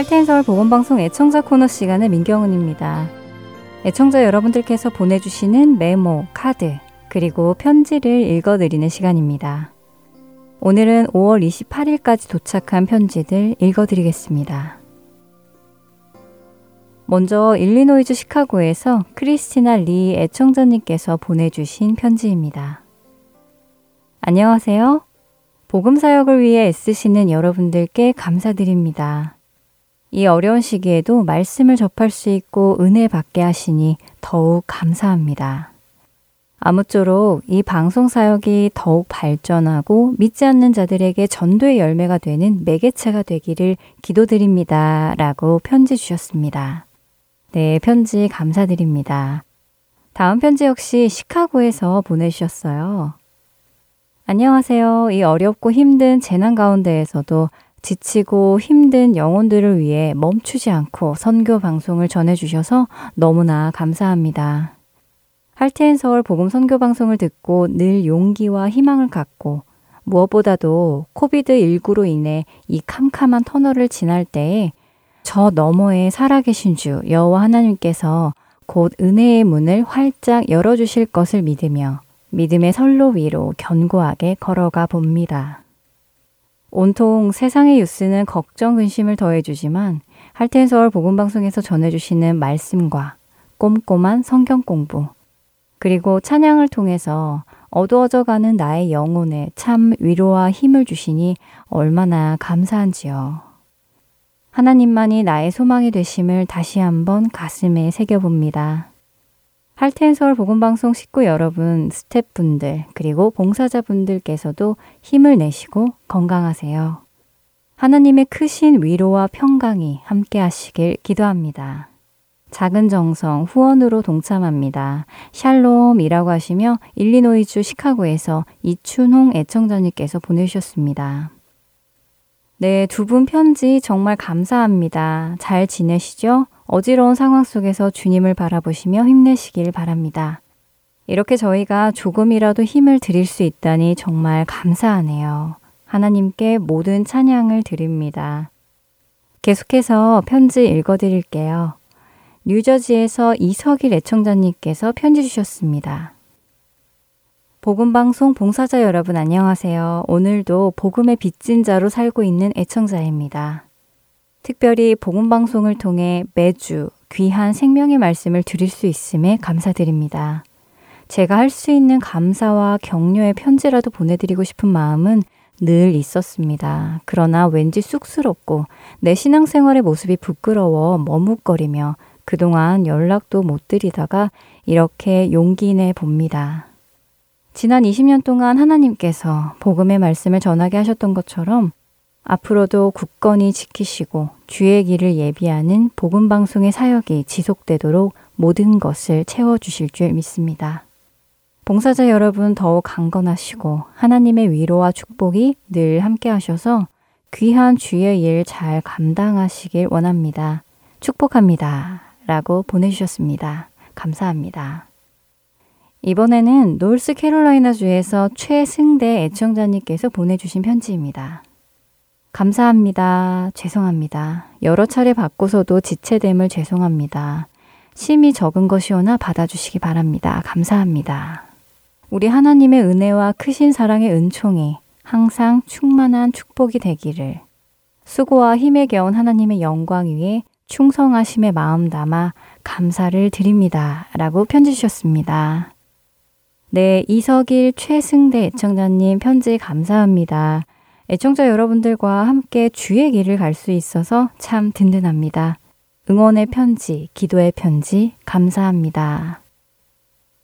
할텐 서울 보건방송 애청자 코너 시간의 민경은입니다. 애청자 여러분들께서 보내주시는 메모, 카드, 그리고 편지를 읽어드리는 시간입니다. 오늘은 5월 28일까지 도착한 편지들 읽어드리겠습니다. 먼저 일리노이주 시카고에서 크리스티나 리 애청자님께서 보내주신 편지입니다. 안녕하세요. 복음사역을 위해 애쓰시는 여러분들께 감사드립니다. 이 어려운 시기에도 말씀을 접할 수 있고 은혜 받게 하시니 더욱 감사합니다. 아무쪼록 이 방송 사역이 더욱 발전하고 믿지 않는 자들에게 전도의 열매가 되는 매개체가 되기를 기도드립니다. 라고 편지 주셨습니다. 네, 편지 감사드립니다. 다음 편지 역시 시카고에서 보내주셨어요. 안녕하세요. 이 어렵고 힘든 재난 가운데에서도 지치고 힘든 영혼들을 위해 멈추지 않고 선교 방송을 전해주셔서 너무나 감사합니다. 할테인 서울 복음 선교 방송을 듣고 늘 용기와 희망을 갖고 무엇보다도 COVID19로 인해 이 캄캄한 터널을 지날 때에 저 너머에 살아계신 주 여호와 하나님께서 곧 은혜의 문을 활짝 열어주실 것을 믿으며 믿음의 선로 위로 견고하게 걸어가 봅니다. 온통 세상의 뉴스는 걱정, 근심을 더해주지만 할텐 서울 복음방송에서 전해주시는 말씀과 꼼꼼한 성경 공부, 그리고 찬양을 통해서 어두워져 가는 나의 영혼에 참 위로와 힘을 주시니 얼마나 감사한지요. 하나님만이 나의 소망이 되심을 다시 한번 가슴에 새겨봅니다. 할텐 서울 복음방송 식구 여러분, 스태프분들, 그리고 봉사자분들께서도 힘을 내시고 건강하세요. 하나님의 크신 위로와 평강이 함께 하시길 기도합니다. 작은 정성 후원으로 동참합니다. 샬롬이라고 하시며 일리노이주 시카고에서 이춘홍 애청자님께서 보내주셨습니다. 네, 두 분 편지 정말 감사합니다. 잘 지내시죠? 어지러운 상황 속에서 주님을 바라보시며 힘내시길 바랍니다. 이렇게 저희가 조금이라도 힘을 드릴 수 있다니 정말 감사하네요. 하나님께 모든 찬양을 드립니다. 계속해서 편지 읽어드릴게요. 뉴저지에서 이석일 애청자님께서 편지 주셨습니다. 복음방송 봉사자 여러분 안녕하세요. 오늘도 복음의 빚진 자로 살고 있는 애청자입니다. 특별히 복음방송을 통해 매주 귀한 생명의 말씀을 드릴 수 있음에 감사드립니다. 제가 할 수 있는 감사와 격려의 편지라도 보내드리고 싶은 마음은 늘 있었습니다. 그러나 왠지 쑥스럽고 내 신앙생활의 모습이 부끄러워 머뭇거리며 그동안 연락도 못 드리다가 이렇게 용기 내 봅니다. 지난 20년 동안 하나님께서 복음의 말씀을 전하게 하셨던 것처럼 앞으로도 굳건히 지키시고 주의 길을 예비하는 복음 방송의 사역이 지속되도록 모든 것을 채워 주실 줄 믿습니다. 봉사자 여러분 더욱 강건하시고 하나님의 위로와 축복이 늘 함께 하셔서 귀한 주의 일 잘 감당하시길 원합니다. 축복합니다. 라고 보내주셨습니다. 감사합니다. 이번에는 노스 캐롤라이나 주에서 최승대 애청자님께서 보내주신 편지입니다. 감사합니다. 죄송합니다. 여러 차례 바꿔서도 지체됨을 죄송합니다. 심히 적은 것이오나 받아주시기 바랍니다. 감사합니다. 우리 하나님의 은혜와 크신 사랑의 은총이 항상 충만한 축복이 되기를 수고와 힘에 겨운 하나님의 영광 위에 충성하심의 마음 담아 감사를 드립니다. 라고 편지 주셨습니다. 네, 이석일 최승대 애청자님 편지 감사합니다. 애청자 여러분들과 함께 주의 길을 갈 수 있어서 참 든든합니다. 응원의 편지, 기도의 편지, 감사합니다.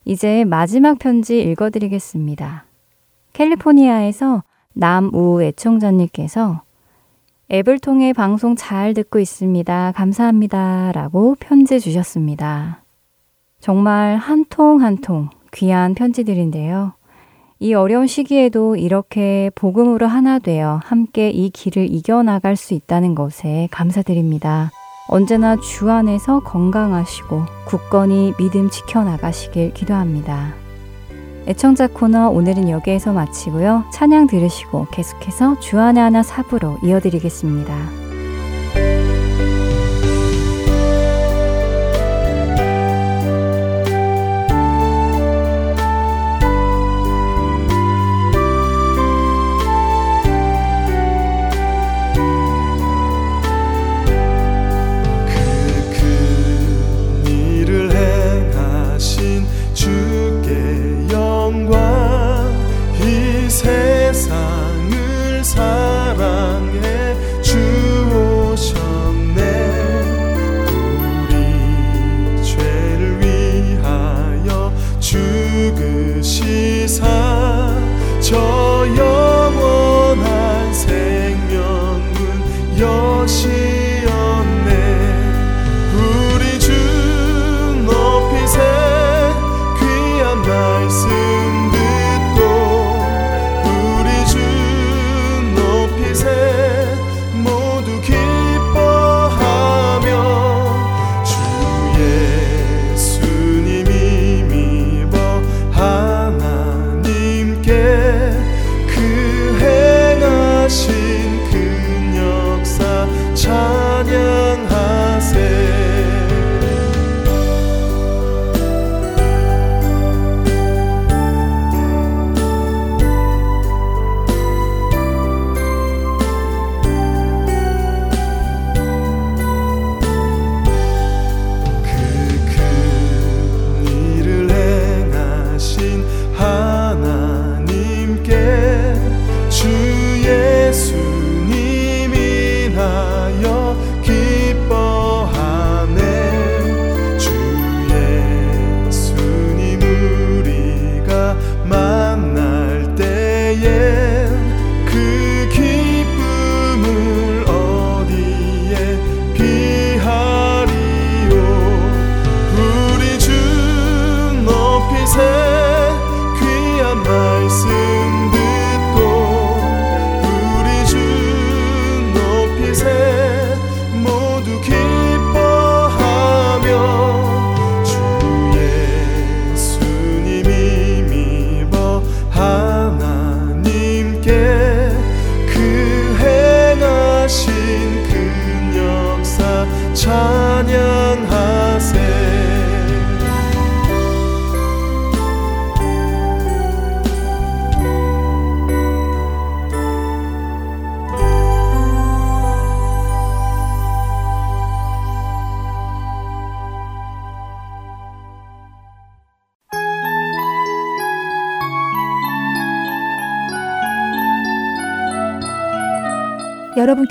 이제 마지막 편지 읽어드리겠습니다. 캘리포니아에서 남우 애청자님께서 앱을 통해 방송 잘 듣고 있습니다. 감사합니다. 라고 편지 주셨습니다. 정말 한 통 한통 귀한 편지들인데요. 이 어려운 시기에도 이렇게 복음으로 하나 되어 함께 이 길을 이겨나갈 수 있다는 것에 감사드립니다. 언제나 주 안에서 건강하시고 굳건히 믿음 지켜나가시길 기도합니다. 애청자 코너 오늘은 여기에서 마치고요. 찬양 들으시고 계속해서 주안의 하나 사부로 이어드리겠습니다.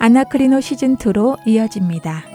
아나크리노 시즌2로 이어집니다.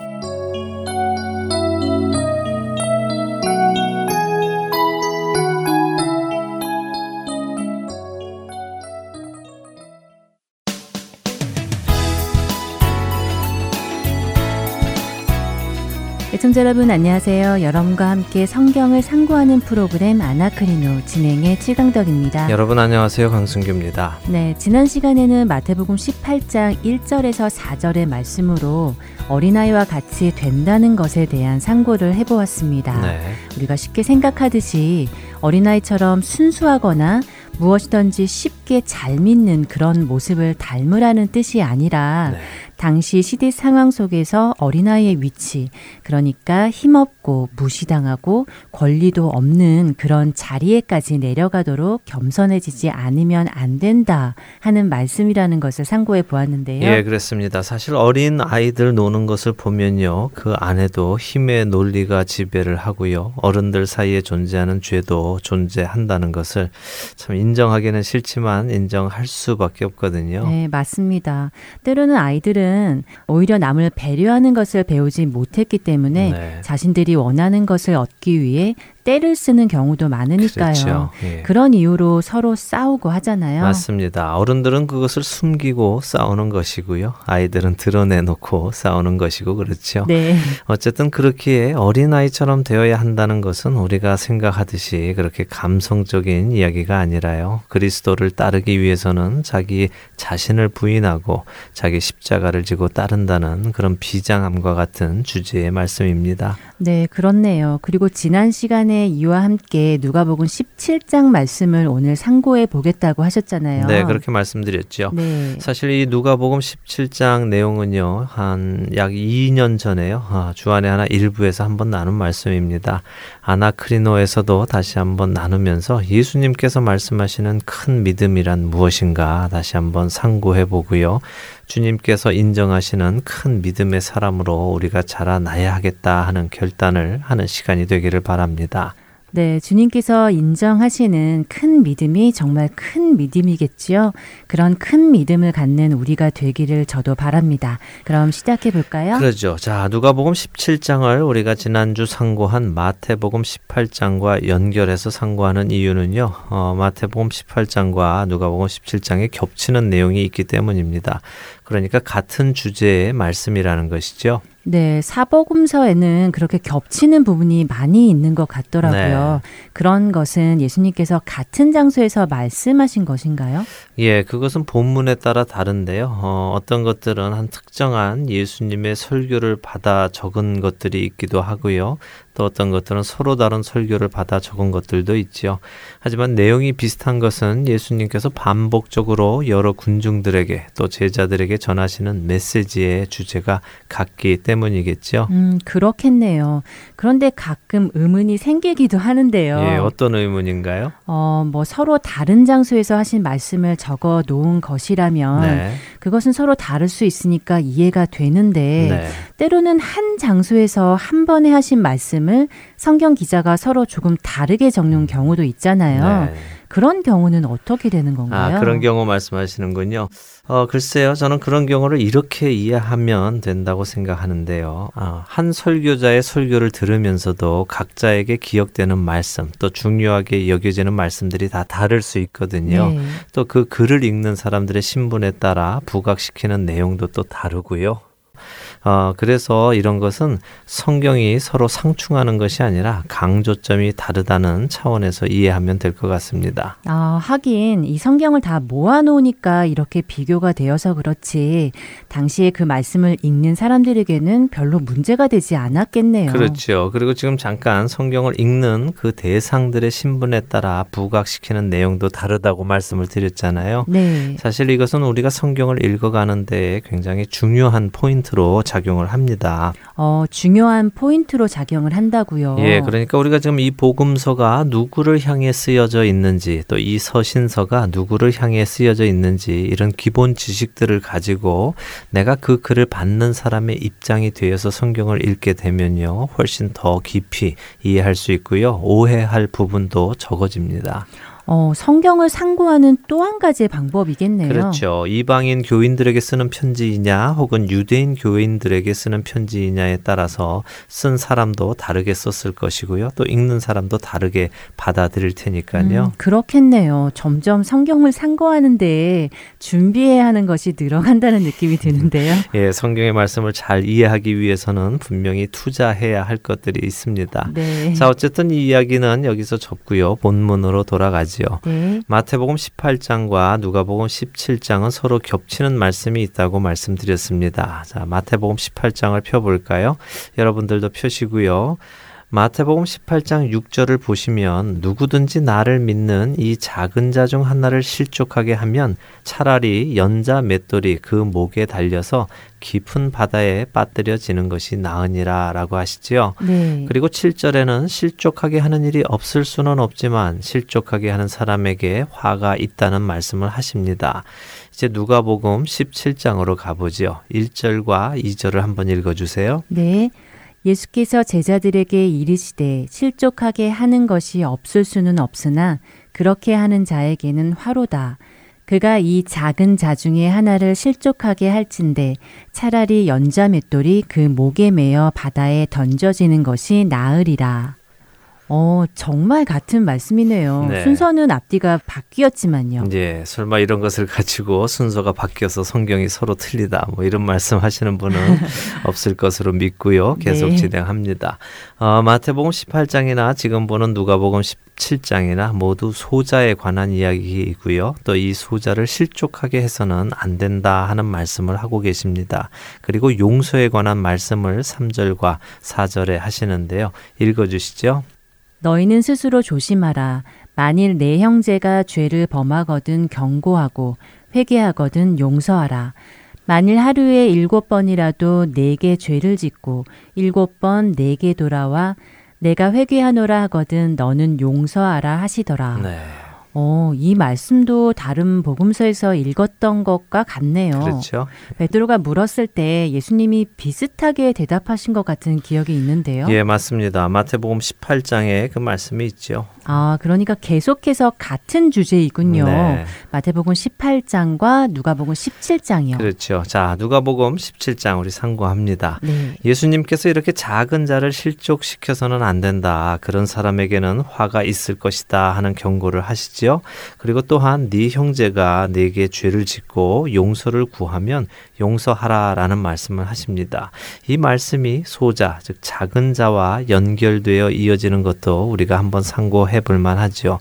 애청자 여러분 안녕하세요. 여러분과 함께 성경을 상고하는 프로그램 아나크리노 진행의 칠강덕입니다. 여러분 안녕하세요. 강승규입니다. 네, 지난 시간에는 마태복음 18장 1절에서 4절의 말씀으로 어린아이와 같이 된다는 것에 대한 상고를 해보았습니다. 네. 우리가 쉽게 생각하듯이 어린아이처럼 순수하거나 무엇이든지 쉽게 잘 믿는 그런 모습을 닮으라는 뜻이 아니라 네. 당시 시대 상황 속에서 어린아이의 위치, 그러니까 힘없고 무시당하고 권리도 없는 그런 자리에까지 내려가도록 겸손해지지 않으면 안 된다 하는 말씀이라는 것을 상고해 보았는데요. 예, 그렇습니다. 사실 어린 아이들 노는 것을 보면요. 그 안에도 힘의 논리가 지배를 하고요. 어른들 사이에 존재하는 죄도 존재한다는 것을 참 인정하기는 싫지만 인정할 수밖에 없거든요. 네, 맞습니다. 때로는 아이들은 아이들은 오히려 남을 배려하는 것을 배우지 못했기 때문에 네. 자신들이 원하는 것을 얻기 위해 때를 쓰는 경우도 많으니까요. 그렇죠. 예. 그런 이유로 서로 싸우고 하잖아요. 맞습니다. 어른들은 그것을 숨기고 싸우는 것이고요. 아이들은 드러내놓고 싸우는 것이고 그렇죠. 네. 어쨌든 그렇기에 어린아이처럼 되어야 한다는 것은 우리가 생각하듯이 그렇게 감성적인 이야기가 아니라요. 그리스도를 따르기 위해서는 자기 자신을 부인하고 자기 십자가를 지고 따른다는 그런 비장함과 같은 주제의 말씀입니다. 네, 그렇네요. 그리고 지난 시간에 시간에 이와 함께 누가복음 17장 말씀을 오늘 상고해 보겠다고 하셨잖아요. 네, 그렇게 말씀드렸죠. 네. 사실 이 누가복음 17장 내용은요. 한 약 2년 전에요. 아, 주안의 하나 일부에서 한번 나눈 말씀입니다. 아나크리노에서도 다시 한번 나누면서 예수님께서 말씀하시는 큰 믿음이란 무엇인가 다시 한번 상고해 보고요. 주님께서 인정하시는 큰 믿음의 사람으로 우리가 자라나야 하겠다 하는 결단을 하는 시간이 되기를 바랍니다. 네, 주님께서 인정하시는 큰 믿음이 정말 큰 믿음이겠지요. 그런 큰 믿음을 갖는 우리가 되기를 저도 바랍니다. 그럼 시작해 볼까요? 그렇죠. 자, 누가복음 17장을 우리가 지난주 상고한 마태복음 18장과 연결해서 상고하는 이유는요. 어, 마태복음 18장과 누가복음 17장에 겹치는 내용이 있기 때문입니다. 그러니까 같은 주제의 말씀이라는 것이죠. 네, 사복음서에는 그렇게 겹치는 부분이 많이 있는 것 같더라고요. 네. 그런 것은 예수님께서 같은 장소에서 말씀하신 것인가요? 예, 그것은 본문에 따라 다른데요. 어, 어떤 것들은 한 특정한 예수님의 설교를 받아 적은 것들이 있기도 하고요. 또 어떤 것들은 서로 다른 설교를 받아 적은 것들도 있지요. 하지만 내용이 비슷한 것은 예수님께서 반복적으로 여러 군중들에게 또 제자들에게 전하시는 메시지의 주제가 같기 때문이겠죠. 음, 그렇겠네요. 그런데 가끔 의문이 생기기도 하는데요. 예, 어떤 의문인가요? 어, 뭐 서로 다른 장소에서 하신 말씀을 적어 놓은 것이라면 네. 그것은 서로 다를 수 있으니까 이해가 되는데 네. 때로는 한 장소에서 한 번에 하신 말씀 말씀을 성경 기자가 서로 조금 다르게 적는 경우도 있잖아요. 네. 그런 경우는 어떻게 되는 건가요? 아, 그런 경우 말씀하시는군요. 어, 글쎄요. 저는 그런 경우를 이렇게 이해하면 된다고 생각하는데요. 아, 한 설교자의 설교를 들으면서도 각자에게 기억되는 말씀, 또 중요하게 여겨지는 말씀들이 다 다를 수 있거든요. 네. 또그 글을 읽는 사람들의 신분에 따라 부각시키는 내용도 또 다르고요. 어, 그래서 이런 것은 성경이 서로 상충하는 것이 아니라 강조점이 다르다는 차원에서 이해하면 될 것 같습니다. 아, 하긴 이 성경을 다 모아놓으니까 이렇게 비교가 되어서 그렇지 당시에 그 말씀을 읽는 사람들에게는 별로 문제가 되지 않았겠네요. 그렇죠. 그리고 지금 잠깐 성경을 읽는 그 대상들의 신분에 따라 부각시키는 내용도 다르다고 말씀을 드렸잖아요. 네. 사실 이것은 우리가 성경을 읽어가는데 굉장히 중요한 포인트로 작용을 합니다. 어, 중요한 포인트로 작용을 한다고요. 예, 그러니까 우리가 지금 이 복음서가 누구를 향해 쓰여져 있는지 또 이 서신서가 누구를 향해 쓰여져 있는지 이런 기본 지식들을 가지고 내가 그 글을 받는 사람의 입장이 되어서 성경을 읽게 되면요. 훨씬 더 깊이 이해할 수 있고요. 오해할 부분도 적어집니다. 어, 성경을 상고하는 또 한 가지의 방법이겠네요. 그렇죠. 이방인 교인들에게 쓰는 편지이냐 혹은 유대인 교인들에게 쓰는 편지이냐에 따라서 쓴 사람도 다르게 썼을 것이고요. 또 읽는 사람도 다르게 받아들일 테니까요. 음, 그렇겠네요. 점점 성경을 상고하는데 준비해야 하는 것이 늘어간다는 느낌이 드는데요. 예, 성경의 말씀을 잘 이해하기 위해서는 분명히 투자해야 할 것들이 있습니다. 네. 자, 어쨌든 이 이야기는 여기서 접고요. 본문으로 돌아가죠. 있지요. 네. 마태복음 18장과 누가복음 17장은 서로 겹치는 말씀이 있다고 말씀드렸습니다. 자, 마태복음 18장을 펴 볼까요? 여러분들도 펴시고요. 마태복음 18장 6절을 보시면 누구든지 나를 믿는 이 작은 자 중 하나를 실족하게 하면 차라리 연자 맷돌이 그 목에 달려서 깊은 바다에 빠뜨려지는 것이 나으니라 라고 하시지요. 네. 그리고 7절에는 실족하게 하는 일이 없을 수는 없지만 실족하게 하는 사람에게 화가 있다는 말씀을 하십니다. 이제 누가복음 17장으로 가보죠. 1절과 2절을 한번 읽어 주세요. 네. 예수께서 제자들에게 이르시되 실족하게 하는 것이 없을 수는 없으나 그렇게 하는 자에게는 화로다. 그가 이 작은 자 중에 하나를 실족하게 할진대 차라리 연자 맷돌이 그 목에 매어 바다에 던져지는 것이 나으리라. 어, 정말 같은 말씀이네요. 네. 순서는 앞뒤가 바뀌었지만요. 예, 설마 이런 것을 가지고 순서가 바뀌어서 성경이 서로 틀리다. 뭐 이런 말씀 하시는 분은 없을 것으로 믿고요. 계속 네. 진행합니다. 어, 마태복음 18장이나 지금 보는 누가복음 17장이나 모두 소자에 관한 이야기이고요. 또 이 소자를 실족하게 해서는 안 된다 하는 말씀을 하고 계십니다. 그리고 용서에 관한 말씀을 3절과 4절에 하시는데요. 읽어 주시죠. 너희는 스스로 조심하라. 만일 내 형제가 죄를 범하거든 경고하고 회개하거든 용서하라. 만일 하루에 일곱 번이라도 내게 죄를 짓고 일곱 번 내게 돌아와 내가 회개하노라 하거든 너는 용서하라 하시더라. 네. 어, 이 말씀도 다른 복음서에서 읽었던 것과 같네요. 그렇죠. 베드로가 물었을 때 예수님이 비슷하게 대답하신 것 같은 기억이 있는데요. 예, 맞습니다. 마태복음 18장에 그 말씀이 있죠. 아, 그러니까 계속해서 같은 주제이군요. 네. 마태복음 18장과 누가복음 17장이요. 그렇죠. 자, 누가복음 17장 우리 상고합니다. 네. 예수님께서 이렇게 작은 자를 실족시켜서는 안 된다. 그런 사람에게는 화가 있을 것이다 하는 경고를 하시 지요. 그리고 또한 네 형제가 네게 죄를 짓고 용서를 구하면 용서하라라는 말씀을 하십니다. 이 말씀이 소자, 즉 작은 자와 연결되어 이어지는 것도 우리가 한번 상고해 볼 만하죠.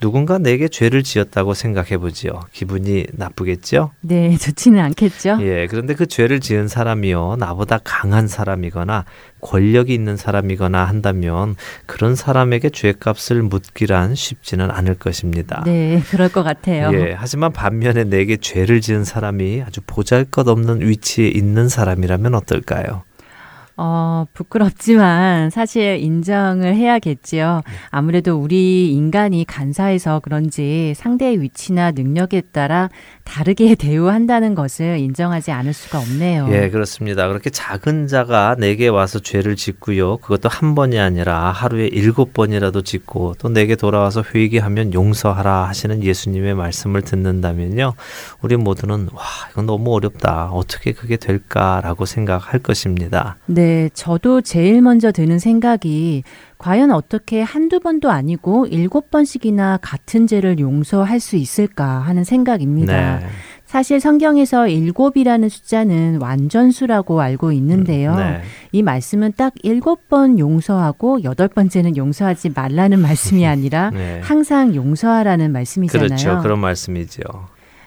누군가 내게 죄를 지었다고 생각해 보지요. 기분이 나쁘겠죠? 네, 좋지는 않겠죠. 예, 그런데 그 죄를 지은 사람이요. 나보다 강한 사람이거나 권력이 있는 사람이거나 한다면 그런 사람에게 죄값을 묻기란 쉽지는 않을 것입니다. 네, 그럴 것 같아요. 예, 하지만 반면에 내게 죄를 지은 사람이 아주 보잘것없는 위치에 있는 사람이라면 어떨까요? 어, 부끄럽지만 사실 인정을 해야겠지요. 아무래도 우리 인간이 간사해서 그런지 상대의 위치나 능력에 따라 다르게 대우한다는 것을 인정하지 않을 수가 없네요. 예, 그렇습니다. 그렇게 작은 자가 내게 와서 죄를 짓고요. 그것도 한 번이 아니라 하루에 일곱 번이라도 짓고 또 내게 돌아와서 회개하면 용서하라 하시는 예수님의 말씀을 듣는다면요. 우리 모두는 와, 이건 너무 어렵다. 어떻게 그게 될까라고 생각할 것입니다. 네, 저도 제일 먼저 드는 생각이 과연 어떻게 한두 번도 아니고 일곱 번씩이나 같은 죄를 용서할 수 있을까 하는 생각입니다. 네. 사실 성경에서 일곱이라는 숫자는 완전수라고 알고 있는데요. 음, 네. 이 말씀은 딱 일곱 번 용서하고 여덟 번째는 용서하지 말라는 말씀이 아니라 네. 항상 용서하라는 말씀이잖아요. 그렇죠. 그런 말씀이죠.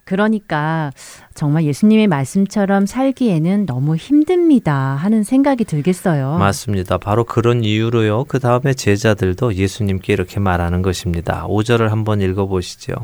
그러니까 정말 예수님의 말씀처럼 살기에는 너무 힘듭니다 하는 생각이 들겠어요. 맞습니다. 바로 그런 이유로요. 그 다음에 제자들도 예수님께 이렇게 말하는 것입니다. 5절을 한번 읽어보시죠.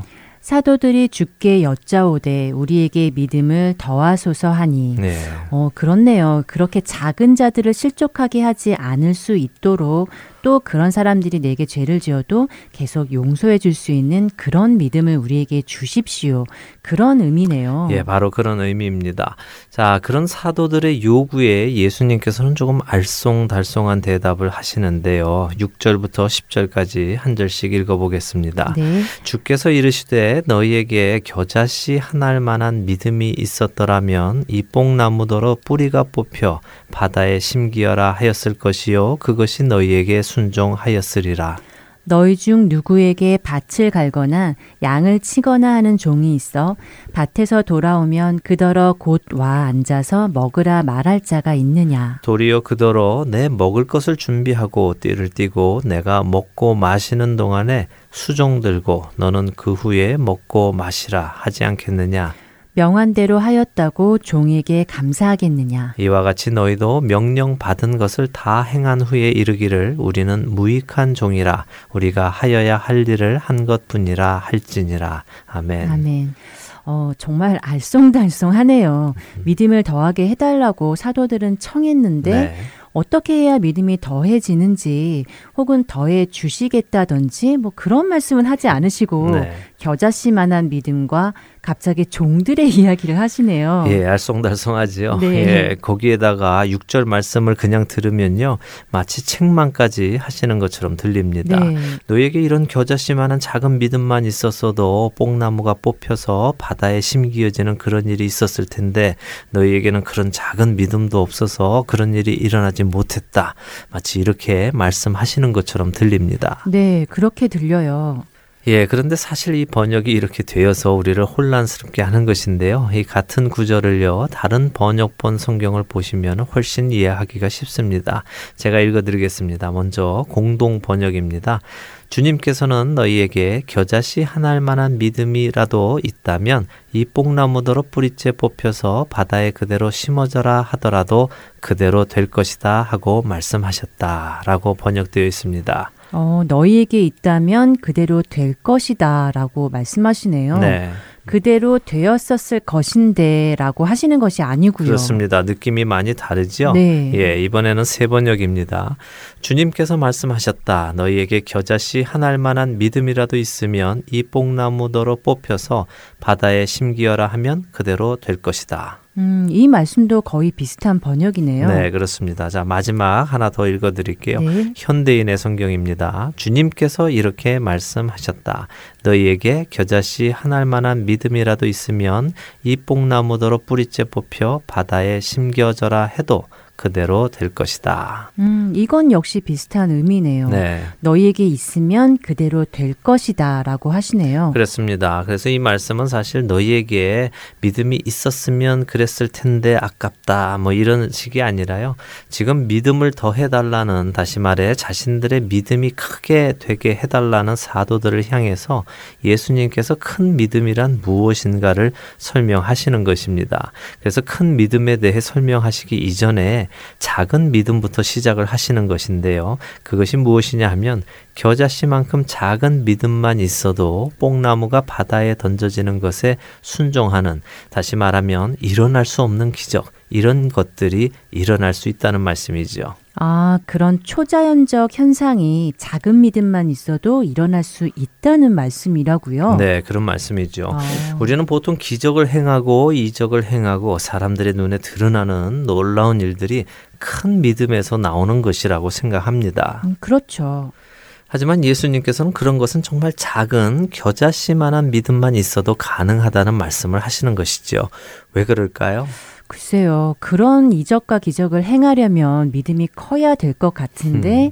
사도들이 주께 여짜오되 우리에게 믿음을 더하소서 하니 네. 어 그렇네요. 그렇게 작은 자들을 실족하게 하지 않을 수 있도록 또 그런 사람들이 내게 죄를 지어도 계속 용서해 줄 수 있는 그런 믿음을 우리에게 주십시오. 그런 의미네요. 예, 바로 그런 의미입니다. 자, 그런 사도들의 요구에 예수님께서는 조금 알쏭달쏭한 대답을 하시는데요. 6절부터 10절까지 한 절씩 읽어보겠습니다. 네. 주께서 이르시되 너희에게 겨자씨 하나할 만한 믿음이 있었더라면 이 뽕나무더러 뿌리가 뽑혀 바다에 심기어라 하였을 것이요 그것이 너희에게 순종하였으리라. 너희 중 누구에게 밭을 갈거나 양을 치거나 하는 종이 있어 밭에서 돌아오면 그더러 곧 와 앉아서 먹으라 말할 자가 있느냐 도리어 그더러 내 먹을 것을 준비하고 띠를 띠고 내가 먹고 마시는 동안에 수종 들고 너는 그 후에 먹고 마시라 하지 않겠느냐 명한대로 하였다고 종에게 감사하겠느냐. 이와 같이 너희도 명령 받은 것을 다 행한 후에 이르기를 우리는 무익한 종이라 우리가 하여야 할 일을 한 것뿐이라 할지니라. 아멘. 아멘. 어, 정말 알쏭달쏭하네요. 음. 믿음을 더하게 해달라고 사도들은 청했는데 네. 어떻게 해야 믿음이 더해지는지 혹은 더해 주시겠다든지 뭐 그런 말씀은 하지 않으시고 네. 겨자씨만한 믿음과 갑자기 종들의 이야기를 하시네요. 예, 알쏭달쏭하지요. 네. 예, 거기에다가 6절 말씀을 그냥 들으면요. 마치 책망까지 하시는 것처럼 들립니다. 네. 너에게 이런 겨자씨만한 작은 믿음만 있었어도 뽕나무가 뽑혀서 바다에 심기어지는 그런 일이 있었을 텐데 너희에게는 그런 작은 믿음도 없어서 그런 일이 일어나지 못했다. 마치 이렇게 말씀하시는 것처럼 들립니다. 네, 그렇게 들려요. 예, 그런데 사실 이 번역이 이렇게 되어서 우리를 혼란스럽게 하는 것인데요. 이 같은 구절을요, 다른 번역본 성경을 보시면 훨씬 이해하기가 쉽습니다. 제가 읽어드리겠습니다. 먼저 공동 번역입니다. 주님께서는 너희에게 겨자씨 하나할 만한 믿음이라도 있다면 이 뽕나무더러 뿌리째 뽑혀서 바다에 그대로 심어져라 하더라도 그대로 될 것이다 하고 말씀하셨다 라고 번역되어 있습니다. 어, 너희에게 있다면 그대로 될 것이다 라고 말씀하시네요. 네. 그대로 되었었을 것인데라고 하시는 것이 아니고요. 그렇습니다. 느낌이 많이 다르죠. 네. 예, 이번에는 세 번역입니다. 주님께서 말씀하셨다. 너희에게 겨자씨 하나할 만한 믿음이라도 있으면 이 뽕나무더러 뽑혀서 바다에 심기어라 하면 그대로 될 것이다. 음, 이 말씀도 거의 비슷한 번역이네요. 네, 그렇습니다. 자, 마지막 하나 더 읽어 드릴게요. 네. 현대인의 성경입니다. 주님께서 이렇게 말씀하셨다. 너희에게 겨자씨 하나할 만한 믿음이라도 있으면 이 뽕나무더러 뿌리째 뽑혀 바다에 심겨져라 해도 그대로 될 것이다. 음, 이건 역시 비슷한 의미네요. 네. 너희에게 있으면 그대로 될 것이다 라고 하시네요. 그렇습니다. 그래서 이 말씀은 사실 너희에게 믿음이 있었으면 그랬을 텐데 아깝다 뭐 이런 식이 아니라요. 지금 믿음을 더 해 달라는 다시 말해 자신들의 믿음이 크게 되게 해 달라는 사도들을 향해서 예수님께서 큰 믿음이란 무엇인가를 설명하시는 것입니다. 그래서 큰 믿음에 대해 설명하시기 이전에 작은 믿음부터 시작을 하시는 것인데요. 그것이 무엇이냐 하면 겨자씨만큼 작은 믿음만 있어도 뽕나무가 바다에 던져지는 것에 순종하는 다시 말하면 일어날 수 없는 기적 이런 것들이 일어날 수 있다는 말씀이죠. 아, 그런 초자연적 현상이 작은 믿음만 있어도 일어날 수 있다는 말씀이라고요? 네, 그런 말씀이죠. 아. 우리는 보통 기적을 행하고 이적을 행하고 사람들의 눈에 드러나는 놀라운 일들이 큰 믿음에서 나오는 것이라고 생각합니다. 음, 그렇죠. 하지만 예수님께서는 그런 것은 정말 작은 겨자씨만한 믿음만 있어도 가능하다는 말씀을 하시는 것이죠. 왜 그럴까요? 글쎄요. 그런 이적과 기적을 행하려면 믿음이 커야 될 것 같은데 음.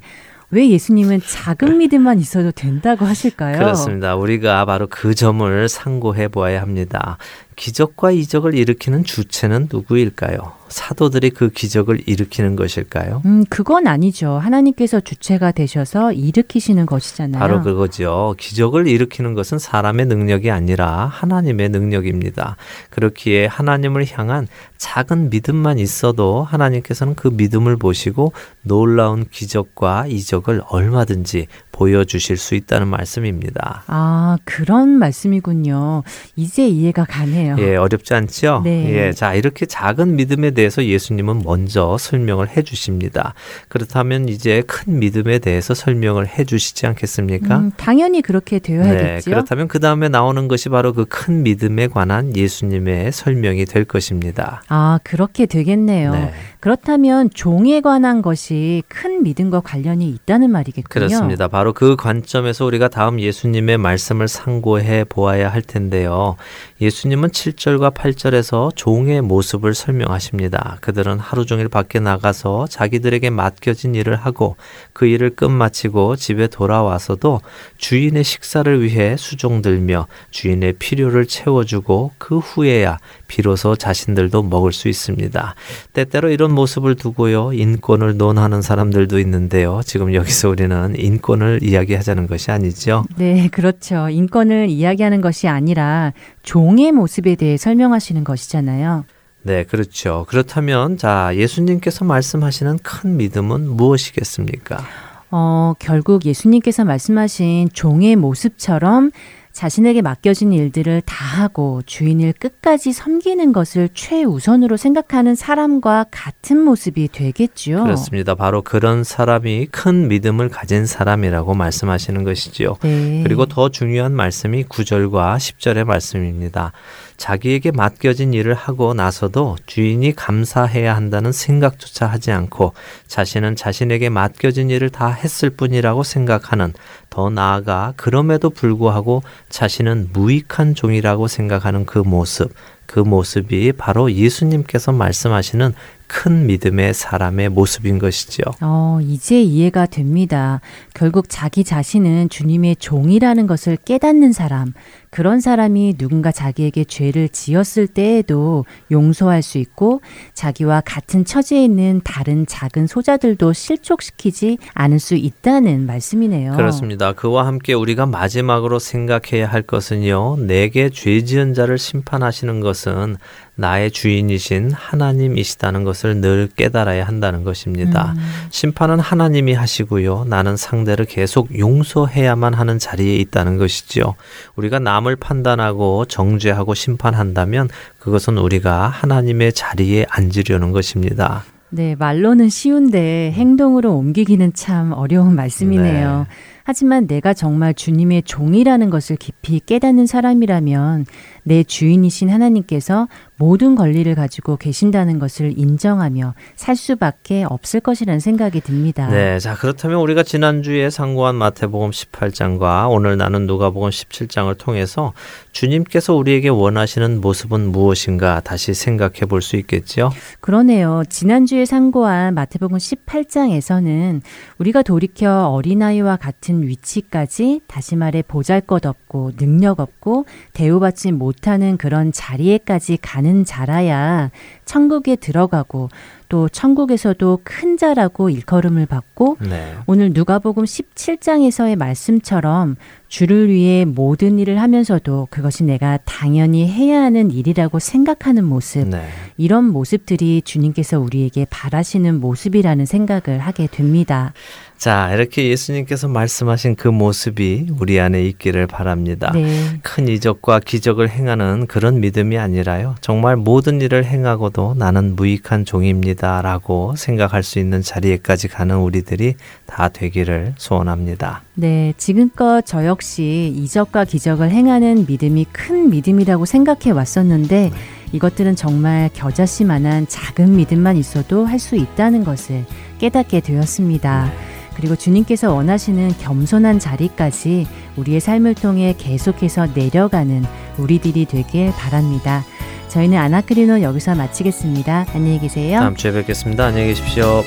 왜 예수님은 작은 믿음만 있어도 된다고 하실까요? 그렇습니다. 우리가 바로 그 점을 상고해 보아야 합니다. 기적과 이적을 일으키는 주체는 누구일까요? 사도들이 그 기적을 일으키는 것일까요? 음, 그건 아니죠. 하나님께서 주체가 되셔서 일으키시는 것이잖아요. 바로 그거죠. 기적을 일으키는 것은 사람의 능력이 아니라 하나님의 능력입니다. 그렇기에 하나님을 향한 작은 믿음만 있어도 하나님께서는 그 믿음을 보시고 놀라운 기적과 이적을 얼마든지 보여주실 수 있다는 말씀입니다. 아, 그런 말씀이군요. 이제 이해가 가네요. 예, 어렵지 않죠? 네. 예, 자, 이렇게 작은 믿음에 대해서 예수님은 먼저 설명을 해 주십니다. 그렇다면 이제 큰 믿음에 대해서 설명을 해 주시지 않겠습니까? 음, 당연히 그렇게 되어야겠죠. 네, 그렇다면 그 다음에 나오는 것이 바로 그 큰 믿음에 관한 예수님의 설명이 될 것입니다. 아, 그렇게 되겠네요. 네. 그렇다면 종에 관한 것이 큰 믿음과 관련이 있다는 말이겠군요. 그렇습니다. 바로 그 관점에서 우리가 다음 예수님의 말씀을 상고해 보아야 할 텐데요. 예수님은 7절과 8절에서 종의 모습을 설명하십니다. 그들은 하루 종일 밖에 나가서 자기들에게 맡겨진 일을 하고 그 일을 끝마치고 집에 돌아와서도 주인의 식사를 위해 수종들며 주인의 필요를 채워주고 그 후에야 비로소 자신들도 먹을 수 있습니다. 때때로 이런 모습을 두고요. 인권을 논하는 사람들도 있는데요. 지금 여기서 우리는 인권을 이야기하자는 것이 아니죠. 네, 그렇죠. 인권을 이야기하는 것이 아니라 종의 모습에 대해 설명하시는 것이잖아요. 네, 그렇죠. 그렇다면 자, 예수님께서 말씀하시는 큰 믿음은 무엇이겠습니까? 어, 결국 예수님께서 말씀하신 종의 모습처럼 자신에게 맡겨진 일들을 다 하고 주인을 끝까지 섬기는 것을 최우선으로 생각하는 사람과 같은 모습이 되겠죠. 그렇습니다. 바로 그런 사람이 큰 믿음을 가진 사람이라고 말씀하시는 것이지요. 네. 그리고 더 중요한 말씀이 9절과 10절의 말씀입니다. 자기에게 맡겨진 일을 하고 나서도 주인이 감사해야 한다는 생각조차 하지 않고 자신은 자신에게 맡겨진 일을 다 했을 뿐이라고 생각하는 더 나아가 그럼에도 불구하고 자신은 무익한 종이라고 생각하는 그 모습, 그 모습이 바로 예수님께서 말씀하시는 큰 믿음의 사람의 모습인 것이죠. 어, 이제 이해가 됩니다. 결국 자기 자신은 주님의 종이라는 것을 깨닫는 사람, 그런 사람이 누군가 자기에게 죄를 지었을 때에도 용서할 수 있고 자기와 같은 처지에 있는 다른 작은 소자들도 실족시키지 않을 수 있다는 말씀이네요. 그렇습니다. 그와 함께 우리가 마지막으로 생각해야 할 것은요. 내게 죄 지은 자를 심판하시는 것은 나의 주인이신 하나님이시다는 것을 늘 깨달아야 한다는 것입니다. 음. 심판은 하나님이 하시고요. 나는 상대를 계속 용서해야만 하는 자리에 있다는 것이지요. 우리가 남을 판단하고 정죄하고 심판한다면 그것은 우리가 하나님의 자리에 앉으려는 것입니다. 네, 말로는 쉬운데 행동으로 옮기기는 참 어려운 말씀이네요. 네. 하지만 내가 정말 주님의 종이라는 것을 깊이 깨닫는 사람이라면 내 주인이신 하나님께서 모든 권리를 가지고 계신다는 것을 인정하며 살 수밖에 없을 것이라는 생각이 듭니다. 네, 자 그렇다면 우리가 지난주에 상고한 마태복음 18장과 오늘 나는 누가복음 17장을 통해서 주님께서 우리에게 원하시는 모습은 무엇인가 다시 생각해 볼 수 있겠지요. 그러네요. 지난주에 상고한 마태복음 18장에서는 우리가 돌이켜 어린아이와 같은 위치까지 다시 말해 보잘것없고 능력 없고 대우받지 못하는 그런 자리에까지 가는 자라야 천국에 들어가고 또 천국에서도 큰 자라고 일컬음을 받고 네. 오늘 누가복음 17장에서의 말씀처럼 주를 위해 모든 일을 하면서도 그것이 내가 당연히 해야 하는 일이라고 생각하는 모습 네. 이런 모습들이 주님께서 우리에게 바라시는 모습이라는 생각을 하게 됩니다. 자, 이렇게 예수님께서 말씀하신 그 모습이 우리 안에 있기를 바랍니다. 네. 큰 이적과 기적을 행하는 그런 믿음이 아니라요. 정말 모든 일을 행하고도 나는 무익한 종입니다. 라고 생각할 수 있는 자리에까지 가는 우리들이 다 되기를 소원합니다. 네, 지금껏 저 역시 이적과 기적을 행하는 믿음이 큰 믿음이라고 생각해 왔었는데 네. 이것들은 정말 겨자씨만한 작은 믿음만 있어도 할 수 있다는 것을 깨닫게 되었습니다. 네. 그리고 주님께서 원하시는 겸손한 자리까지 우리의 삶을 통해 계속해서 내려가는 우리들이 되길 바랍니다. 저희는 아나크리노 여기서 마치겠습니다. 안녕히 계세요. 다음 주에 뵙겠습니다. 안녕히 계십시오.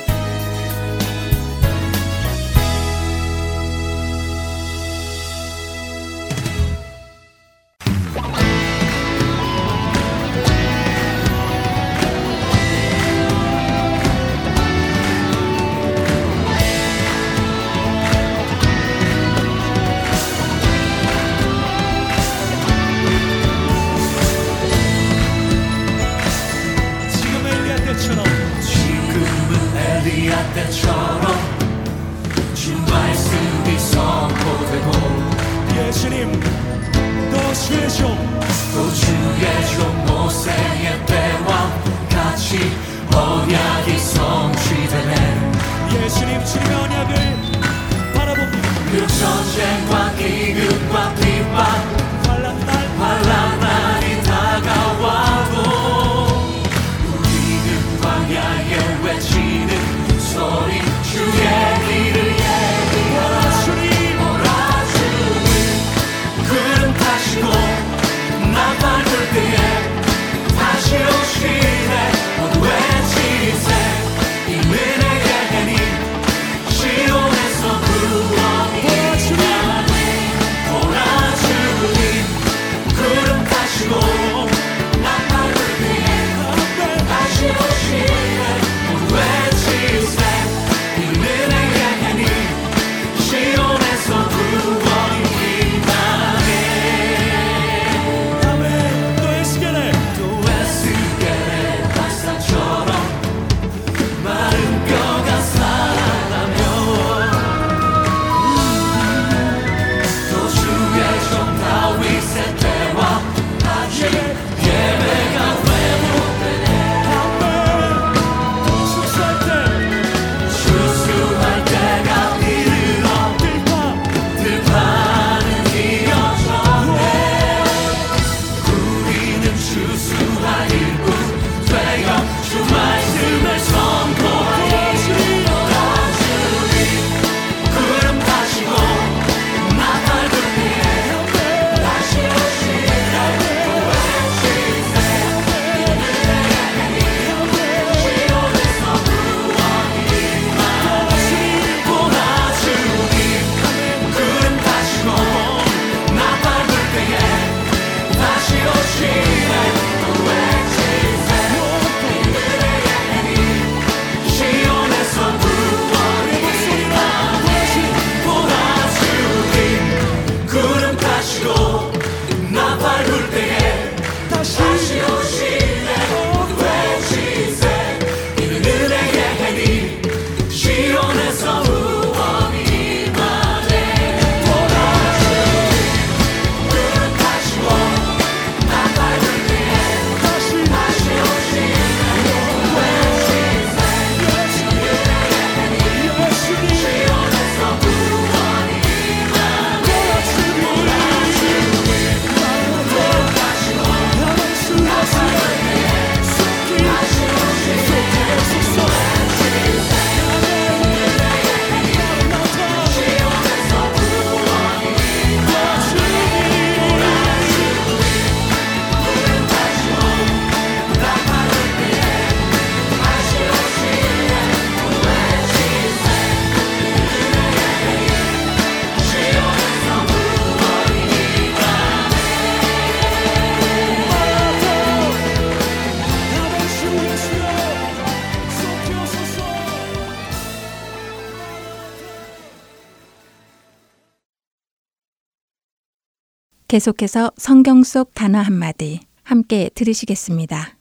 계속해서 성경 속 단어 한마디 함께 들으시겠습니다.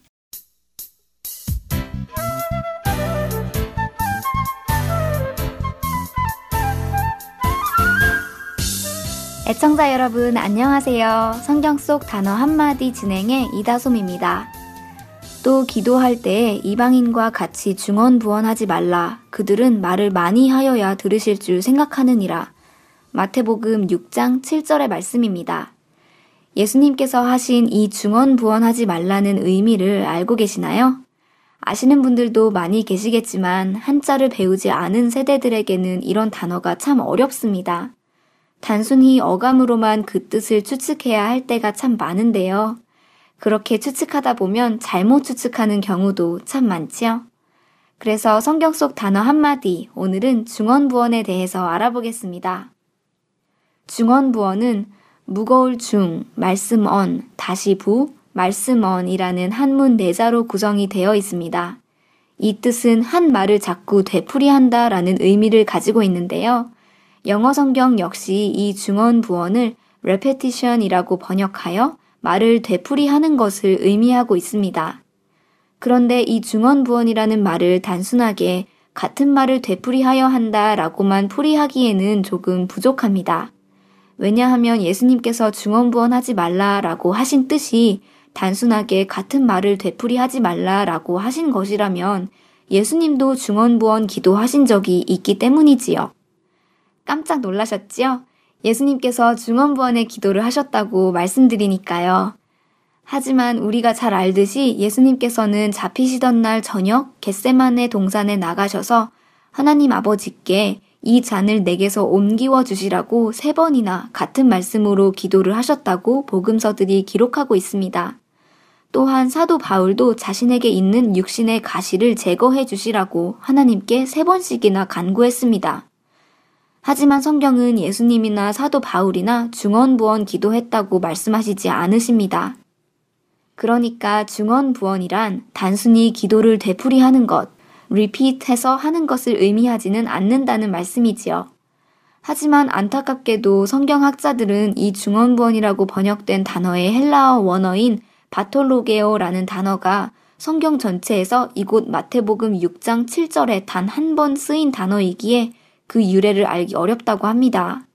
애청자 여러분 안녕하세요. 성경 속 단어 한마디 진행의 이다솜입니다. 또 기도할 때 이방인과 같이 중언부언하지 말라. 그들은 말을 많이 하여야 들으실 줄 생각하느니라. 마태복음 6장 7절의 말씀입니다. 예수님께서 하신 이 중언부언하지 말라는 의미를 알고 계시나요? 아시는 분들도 많이 계시겠지만 한자를 배우지 않은 세대들에게는 이런 단어가 참 어렵습니다. 단순히 어감으로만 그 뜻을 추측해야 할 때가 참 많은데요. 그렇게 추측하다 보면 잘못 추측하는 경우도 참 많지요. 그래서 성경 속 단어 한마디, 오늘은 중언부언에 대해서 알아보겠습니다. 중언부언은 무거울 중, 말씀 언, 다시 부, 말씀 언이라는 한문 네자로 구성이 되어 있습니다. 이 뜻은 한 말을 자꾸 되풀이한다 라는 의미를 가지고 있는데요. 영어 성경 역시 이 중언 부언을 repetition이라고 번역하여 말을 되풀이하는 것을 의미하고 있습니다. 그런데 이 중언 부언이라는 말을 단순하게 같은 말을 되풀이하여 한다 라고만 풀이하기에는 조금 부족합니다. 왜냐하면 예수님께서 중언부언하지 말라라고 하신 뜻이 단순하게 같은 말을 되풀이하지 말라라고 하신 것이라면 예수님도 중언부언 기도하신 적이 있기 때문이지요. 깜짝 놀라셨지요? 예수님께서 중언부언의 기도를 하셨다고 말씀드리니까요. 하지만 우리가 잘 알듯이 예수님께서는 잡히시던 날 저녁 겟세만의 동산에 나가셔서 하나님 아버지께 이 잔을 내게서 옮기워 주시라고 세 번이나 같은 말씀으로 기도를 하셨다고 복음서들이 기록하고 있습니다. 또한 사도 바울도 자신에게 있는 육신의 가시를 제거해 주시라고 하나님께 세 번씩이나 간구했습니다. 하지만 성경은 예수님이나 사도 바울이나 중언부언 기도했다고 말씀하시지 않으십니다. 그러니까 중언부언이란 단순히 기도를 되풀이하는 것, repeat해서 하는 것을 의미하지는 않는다는 말씀이지요. 하지만 안타깝게도 성경학자들은 이 중언부언이라고 번역된 단어의 헬라어 원어인 바톨로게오라는 단어가 성경 전체에서 이곳 마태복음 6장 7절에 단 한 번 쓰인 단어이기에 그 유래를 알기 어렵다고 합니다.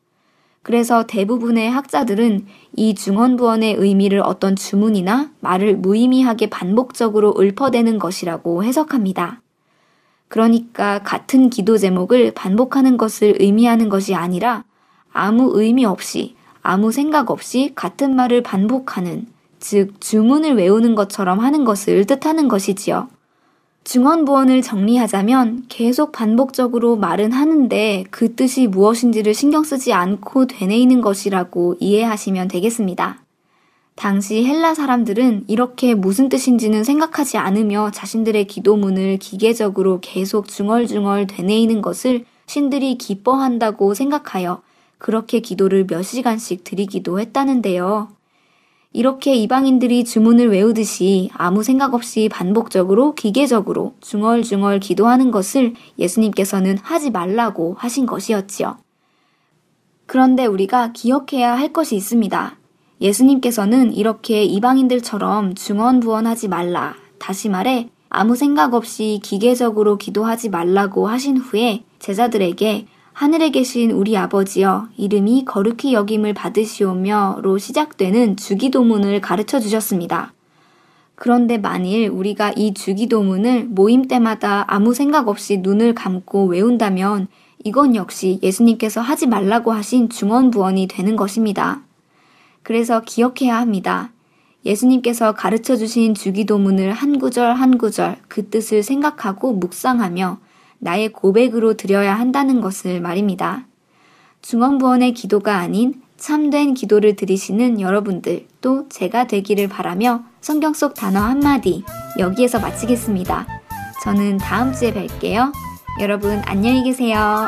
그래서 대부분의 학자들은 이 중언부언의 의미를 어떤 주문이나 말을 무의미하게 반복적으로 읊어대는 것이라고 해석합니다. 그러니까 같은 기도 제목을 반복하는 것을 의미하는 것이 아니라 아무 의미 없이 아무 생각 없이 같은 말을 반복하는, 즉, 주문을 외우는 것처럼 하는 것을 뜻하는 것이지요. 중언부언을 정리하자면 계속 반복적으로 말은 하는데 그 뜻이 무엇인지를 신경 쓰지 않고 되뇌이는 것이라고 이해하시면 되겠습니다. 당시 헬라 사람들은 이렇게 무슨 뜻인지는 생각하지 않으며 자신들의 기도문을 기계적으로 계속 중얼중얼 되뇌이는 것을 신들이 기뻐한다고 생각하여 그렇게 기도를 몇 시간씩 드리기도 했다는데요. 이렇게 이방인들이 주문을 외우듯이 아무 생각 없이 반복적으로 기계적으로 중얼중얼 기도하는 것을 예수님께서는 하지 말라고 하신 것이었지요. 그런데 우리가 기억해야 할 것이 있습니다. 예수님께서는 이렇게 이방인들처럼 중언부언하지 말라. 다시 말해 아무 생각 없이 기계적으로 기도하지 말라고 하신 후에 제자들에게 하늘에 계신 우리 아버지여 이름이 거룩히 여김을 받으시오며로 시작되는 주기도문을 가르쳐 주셨습니다. 그런데 만일 우리가 이 주기도문을 모임 때마다 아무 생각 없이 눈을 감고 외운다면 이건 역시 예수님께서 하지 말라고 하신 중언부언이 되는 것입니다. 그래서 기억해야 합니다. 예수님께서 가르쳐 주신 주기도문을 한 구절 한 구절 그 뜻을 생각하고 묵상하며 나의 고백으로 드려야 한다는 것을 말입니다. 중원부원의 기도가 아닌 참된 기도를 드리시는 여러분들 또 제가 되기를 바라며 성경 속 단어 한마디 여기에서 마치겠습니다. 저는 다음 주에 뵐게요. 여러분 안녕히 계세요.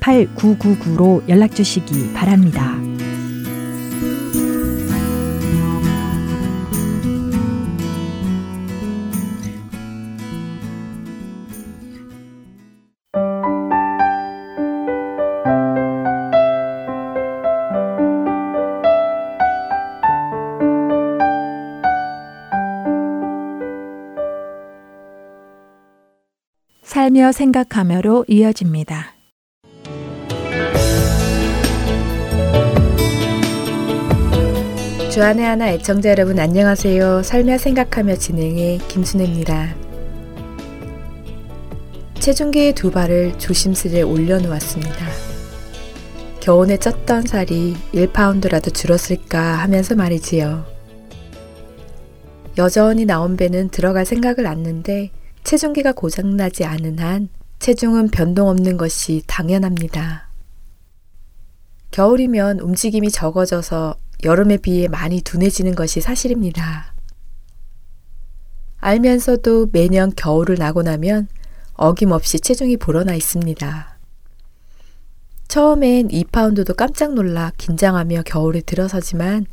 8999로 연락 주시기 바랍니다. 살며 생각하며로 이어집니다. 주안의 하나 애청자 여러분 안녕하세요. 살며 생각하며 진행해 김순혜입니다. 체중계의 두 발을 조심스레 올려놓았습니다. 겨우내 쪘던 살이 1파운드라도 줄었을까 하면서 말이지요. 여전히 나온 배는 들어갈 생각을 않는데 체중계가 고장나지 않은 한 체중은 변동 없는 것이 당연합니다. 겨울이면 움직임이 적어져서 여름에 비해 많이 둔해지는 것이 사실입니다. 알면서도 매년 겨울을 나고 나면 어김없이 체중이 불어나 있습니다. 처음엔 2파운드도 깜짝 놀라 긴장하며 겨울에 들어서지만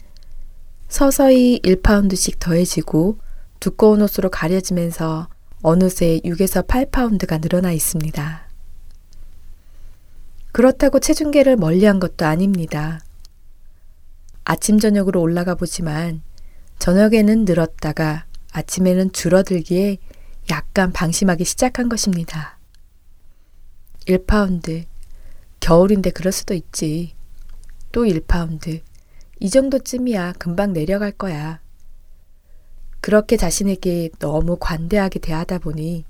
서서히 1파운드씩 더해지고 두꺼운 옷으로 가려지면서 어느새 6에서 8파운드가 늘어나 있습니다. 그렇다고 체중계를 멀리 한 것도 아닙니다. 아침 저녁으로 올라가 보지만 저녁에는 늘었다가 아침에는 줄어들기에 약간 방심하기 시작한 것입니다. 1파운드. 겨울인데 그럴 수도 있지. 또 1파운드. 이 정도쯤이야 금방 내려갈 거야. 그렇게 자신에게 너무 관대하게 대하다 보니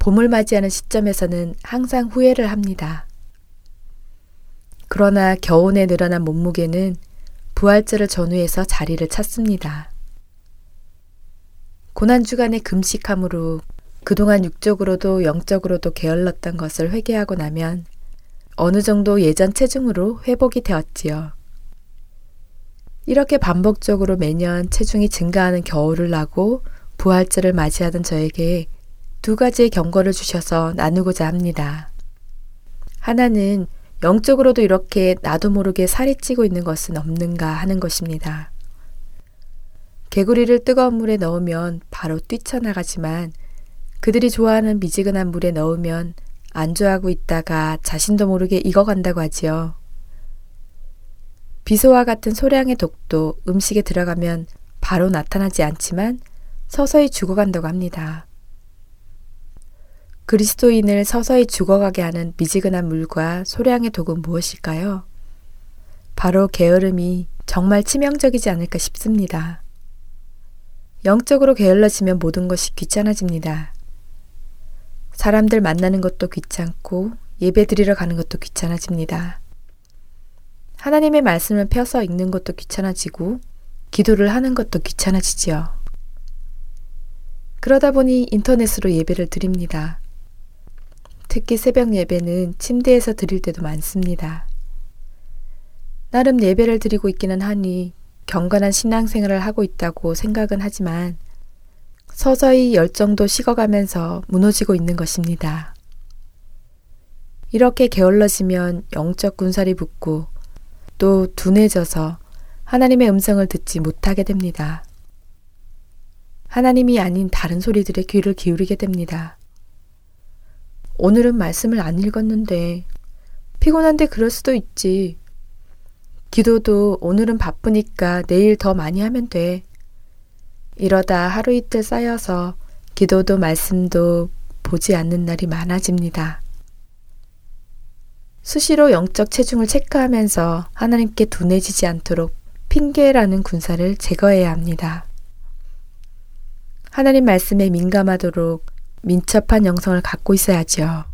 봄을 맞이하는 시점에서는 항상 후회를 합니다. 그러나 겨우내 늘어난 몸무게는 부활절을 전후해서 자리를 찾습니다. 고난주간의 금식함으로 그동안 육적으로도 영적으로도 게을렀던 것을 회개하고 나면 어느 정도 예전 체중으로 회복이 되었지요. 이렇게 반복적으로 매년 체중이 증가하는 겨울을 나고 부활절을 맞이하던 저에게 두 가지의 경고를 주셔서 나누고자 합니다. 하나는 영적으로도 이렇게 나도 모르게 살이 찌고 있는 것은 없는가 하는 것입니다. 개구리를 뜨거운 물에 넣으면 바로 뛰쳐나가지만 그들이 좋아하는 미지근한 물에 넣으면 안주하고 있다가 자신도 모르게 익어간다고 하지요. 비소와 같은 소량의 독도 음식에 들어가면 바로 나타나지 않지만 서서히 죽어간다고 합니다. 그리스도인을 서서히 죽어가게 하는 미지근한 물과 소량의 독은 무엇일까요? 바로 게으름이 정말 치명적이지 않을까 싶습니다. 영적으로 게을러지면 모든 것이 귀찮아집니다. 사람들 만나는 것도 귀찮고 예배 드리러 가는 것도 귀찮아집니다. 하나님의 말씀을 펴서 읽는 것도 귀찮아지고 기도를 하는 것도 귀찮아지지요. 그러다 보니 인터넷으로 예배를 드립니다. 특히 새벽 예배는 침대에서 드릴 때도 많습니다. 나름 예배를 드리고 있기는 하니 경건한 신앙생활을 하고 있다고 생각은 하지만 서서히 열정도 식어가면서 무너지고 있는 것입니다. 이렇게 게을러지면 영적 군살이 붙고 또 둔해져서 하나님의 음성을 듣지 못하게 됩니다. 하나님이 아닌 다른 소리들의 귀를 기울이게 됩니다. 오늘은 말씀을 안 읽었는데 피곤한데 그럴 수도 있지. 기도도 오늘은 바쁘니까 내일 더 많이 하면 돼. 이러다 하루 이틀 쌓여서 기도도 말씀도 보지 않는 날이 많아집니다. 수시로 영적 체중을 체크하면서 하나님께 둔해지지 않도록 핑계라는 군사를 제거해야 합니다. 하나님 말씀에 민감하도록 민첩한 영성을 갖고 있어야지요.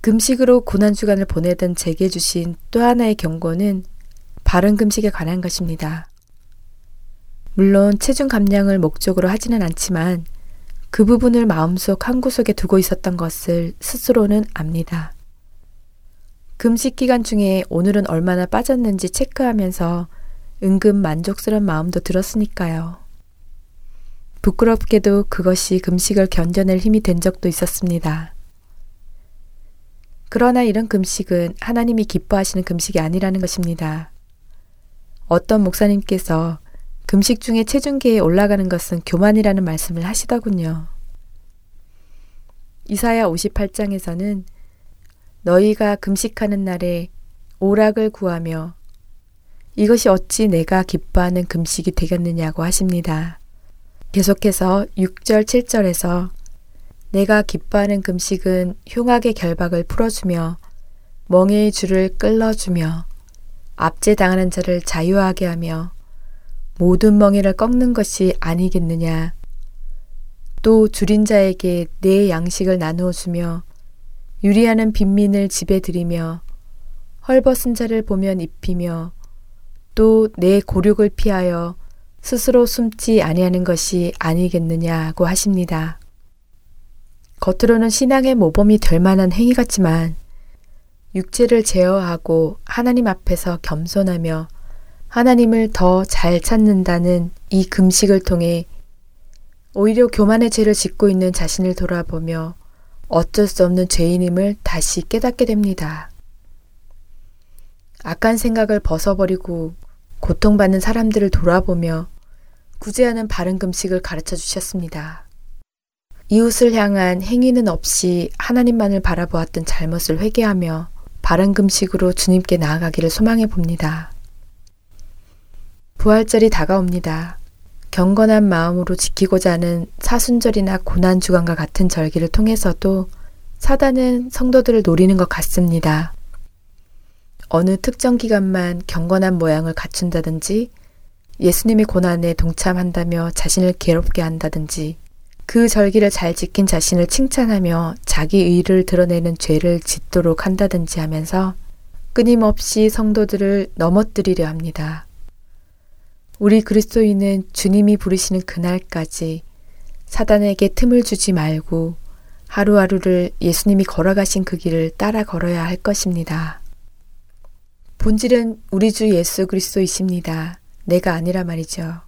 금식으로 고난주간을 보내던 제게 주신 또 하나의 경고는 바른 금식에 관한 것입니다. 물론 체중 감량을 목적으로 하지는 않지만 그 부분을 마음속 한 구석에 두고 있었던 것을 스스로는 압니다. 금식 기간 중에 오늘은 얼마나 빠졌는지 체크하면서 은근 만족스러운 마음도 들었으니까요. 부끄럽게도 그것이 금식을 견뎌낼 힘이 된 적도 있었습니다. 그러나 이런 금식은 하나님이 기뻐하시는 금식이 아니라는 것입니다. 어떤 목사님께서 금식 중에 체중계에 올라가는 것은 교만이라는 말씀을 하시더군요. 이사야 58장에서는 너희가 금식하는 날에 오락을 구하며 이것이 어찌 내가 기뻐하는 금식이 되겠느냐고 하십니다. 계속해서 6절, 7절에서 내가 기뻐하는 금식은 흉악의 결박을 풀어주며 멍에의 줄을 끌어주며 압제당하는 자를 자유하게 하며 모든 멍에를 꺾는 것이 아니겠느냐. 또 줄인 자에게 내 양식을 나누어 주며 유리하는 빈민을 집에 들이며 헐벗은 자를 보면 입히며 또 내 고륙을 피하여 스스로 숨지 아니하는 것이 아니겠느냐고 하십니다. 겉으로는 신앙의 모범이 될 만한 행위 같지만 육체를 제어하고 하나님 앞에서 겸손하며 하나님을 더 잘 찾는다는 이 금식을 통해 오히려 교만의 죄를 짓고 있는 자신을 돌아보며 어쩔 수 없는 죄인임을 다시 깨닫게 됩니다. 악한 생각을 벗어버리고 고통받는 사람들을 돌아보며 구제하는 바른 금식을 가르쳐 주셨습니다. 이웃을 향한 행위는 없이 하나님만을 바라보았던 잘못을 회개하며 바른 금식으로 주님께 나아가기를 소망해 봅니다. 부활절이 다가옵니다. 경건한 마음으로 지키고자 하는 사순절이나 고난주간과 같은 절기를 통해서도 사단은 성도들을 노리는 것 같습니다. 어느 특정 기간만 경건한 모양을 갖춘다든지 예수님의 고난에 동참한다며 자신을 괴롭게 한다든지 그 절기를 잘 지킨 자신을 칭찬하며 자기 의를 드러내는 죄를 짓도록 한다든지 하면서 끊임없이 성도들을 넘어뜨리려 합니다. 우리 그리스도인은 주님이 부르시는 그날까지 사단에게 틈을 주지 말고 하루하루를 예수님이 걸어가신 그 길을 따라 걸어야 할 것입니다. 본질은 우리 주 예수 그리스도이십니다. 내가 아니라 말이죠.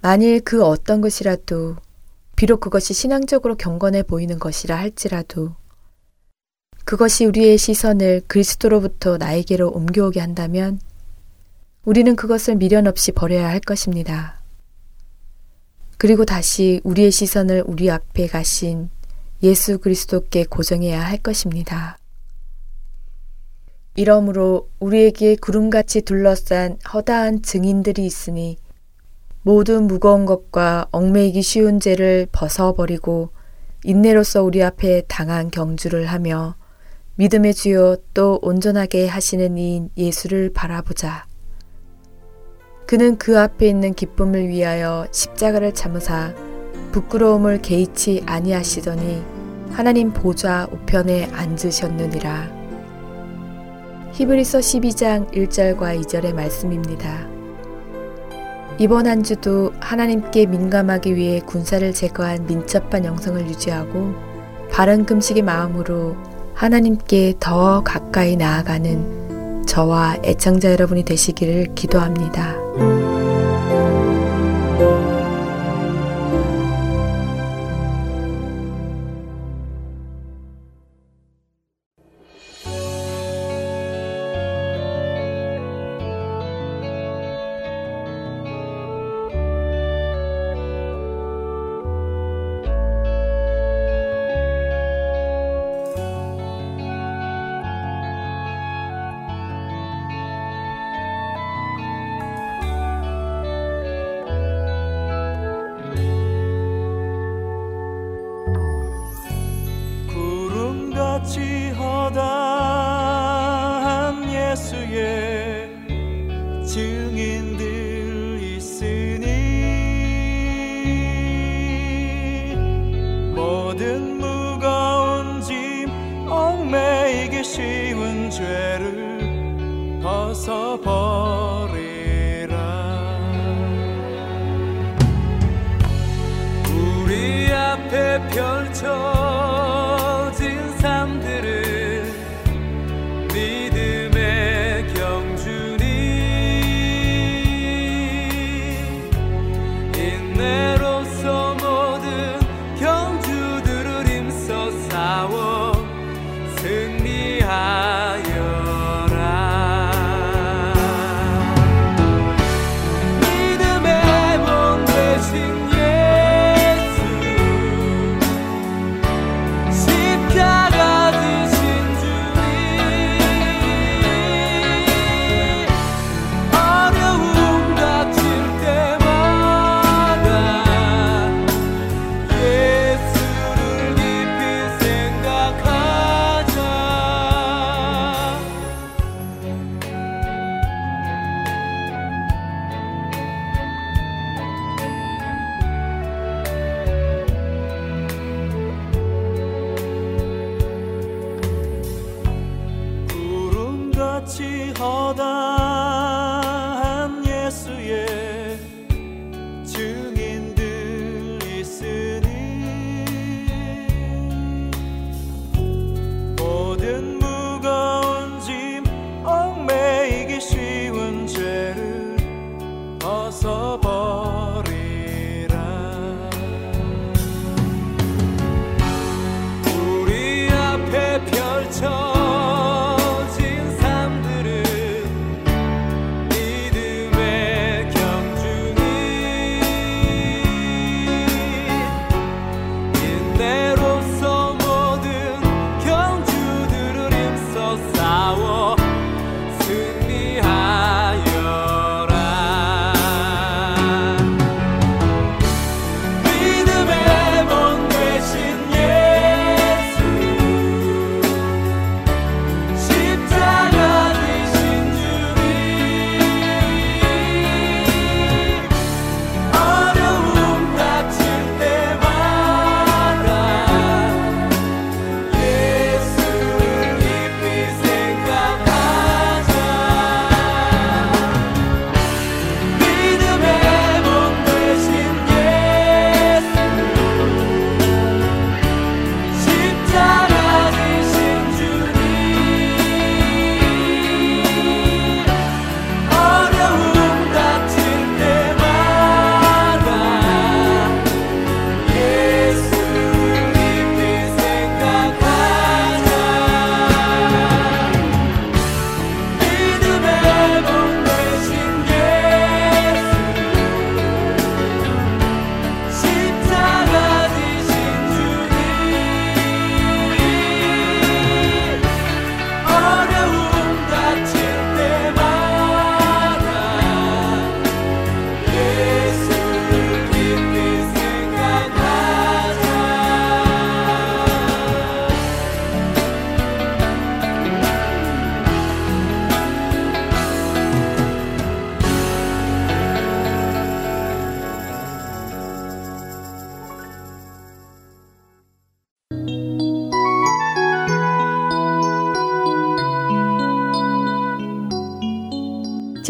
만일 그 어떤 것이라도 비록 그것이 신앙적으로 경건해 보이는 것이라 할지라도 그것이 우리의 시선을 그리스도로부터 나에게로 옮겨오게 한다면 우리는 그것을 미련 없이 버려야 할 것입니다. 그리고 다시 우리의 시선을 우리 앞에 가신 예수 그리스도께 고정해야 할 것입니다. 이러므로 우리에게 구름같이 둘러싼 허다한 증인들이 있으니 모든 무거운 것과 얽매이기 쉬운 죄를 벗어버리고 인내로서 우리 앞에 당한 경주를 하며 믿음의 주요 또 온전하게 하시는 이인 예수를 바라보자. 그는 그 앞에 있는 기쁨을 위하여 십자가를 참으사 부끄러움을 개의치 아니하시더니 하나님 보좌 우편에 앉으셨느니라. 히브리서 12장 1절과 2절의 말씀입니다. 이번 한 주도 하나님께 민감하기 위해 군사를 제거한 민첩한 영성을 유지하고 바른 금식의 마음으로 하나님께 더 가까이 나아가는 저와 애청자 여러분이 되시기를 기도합니다.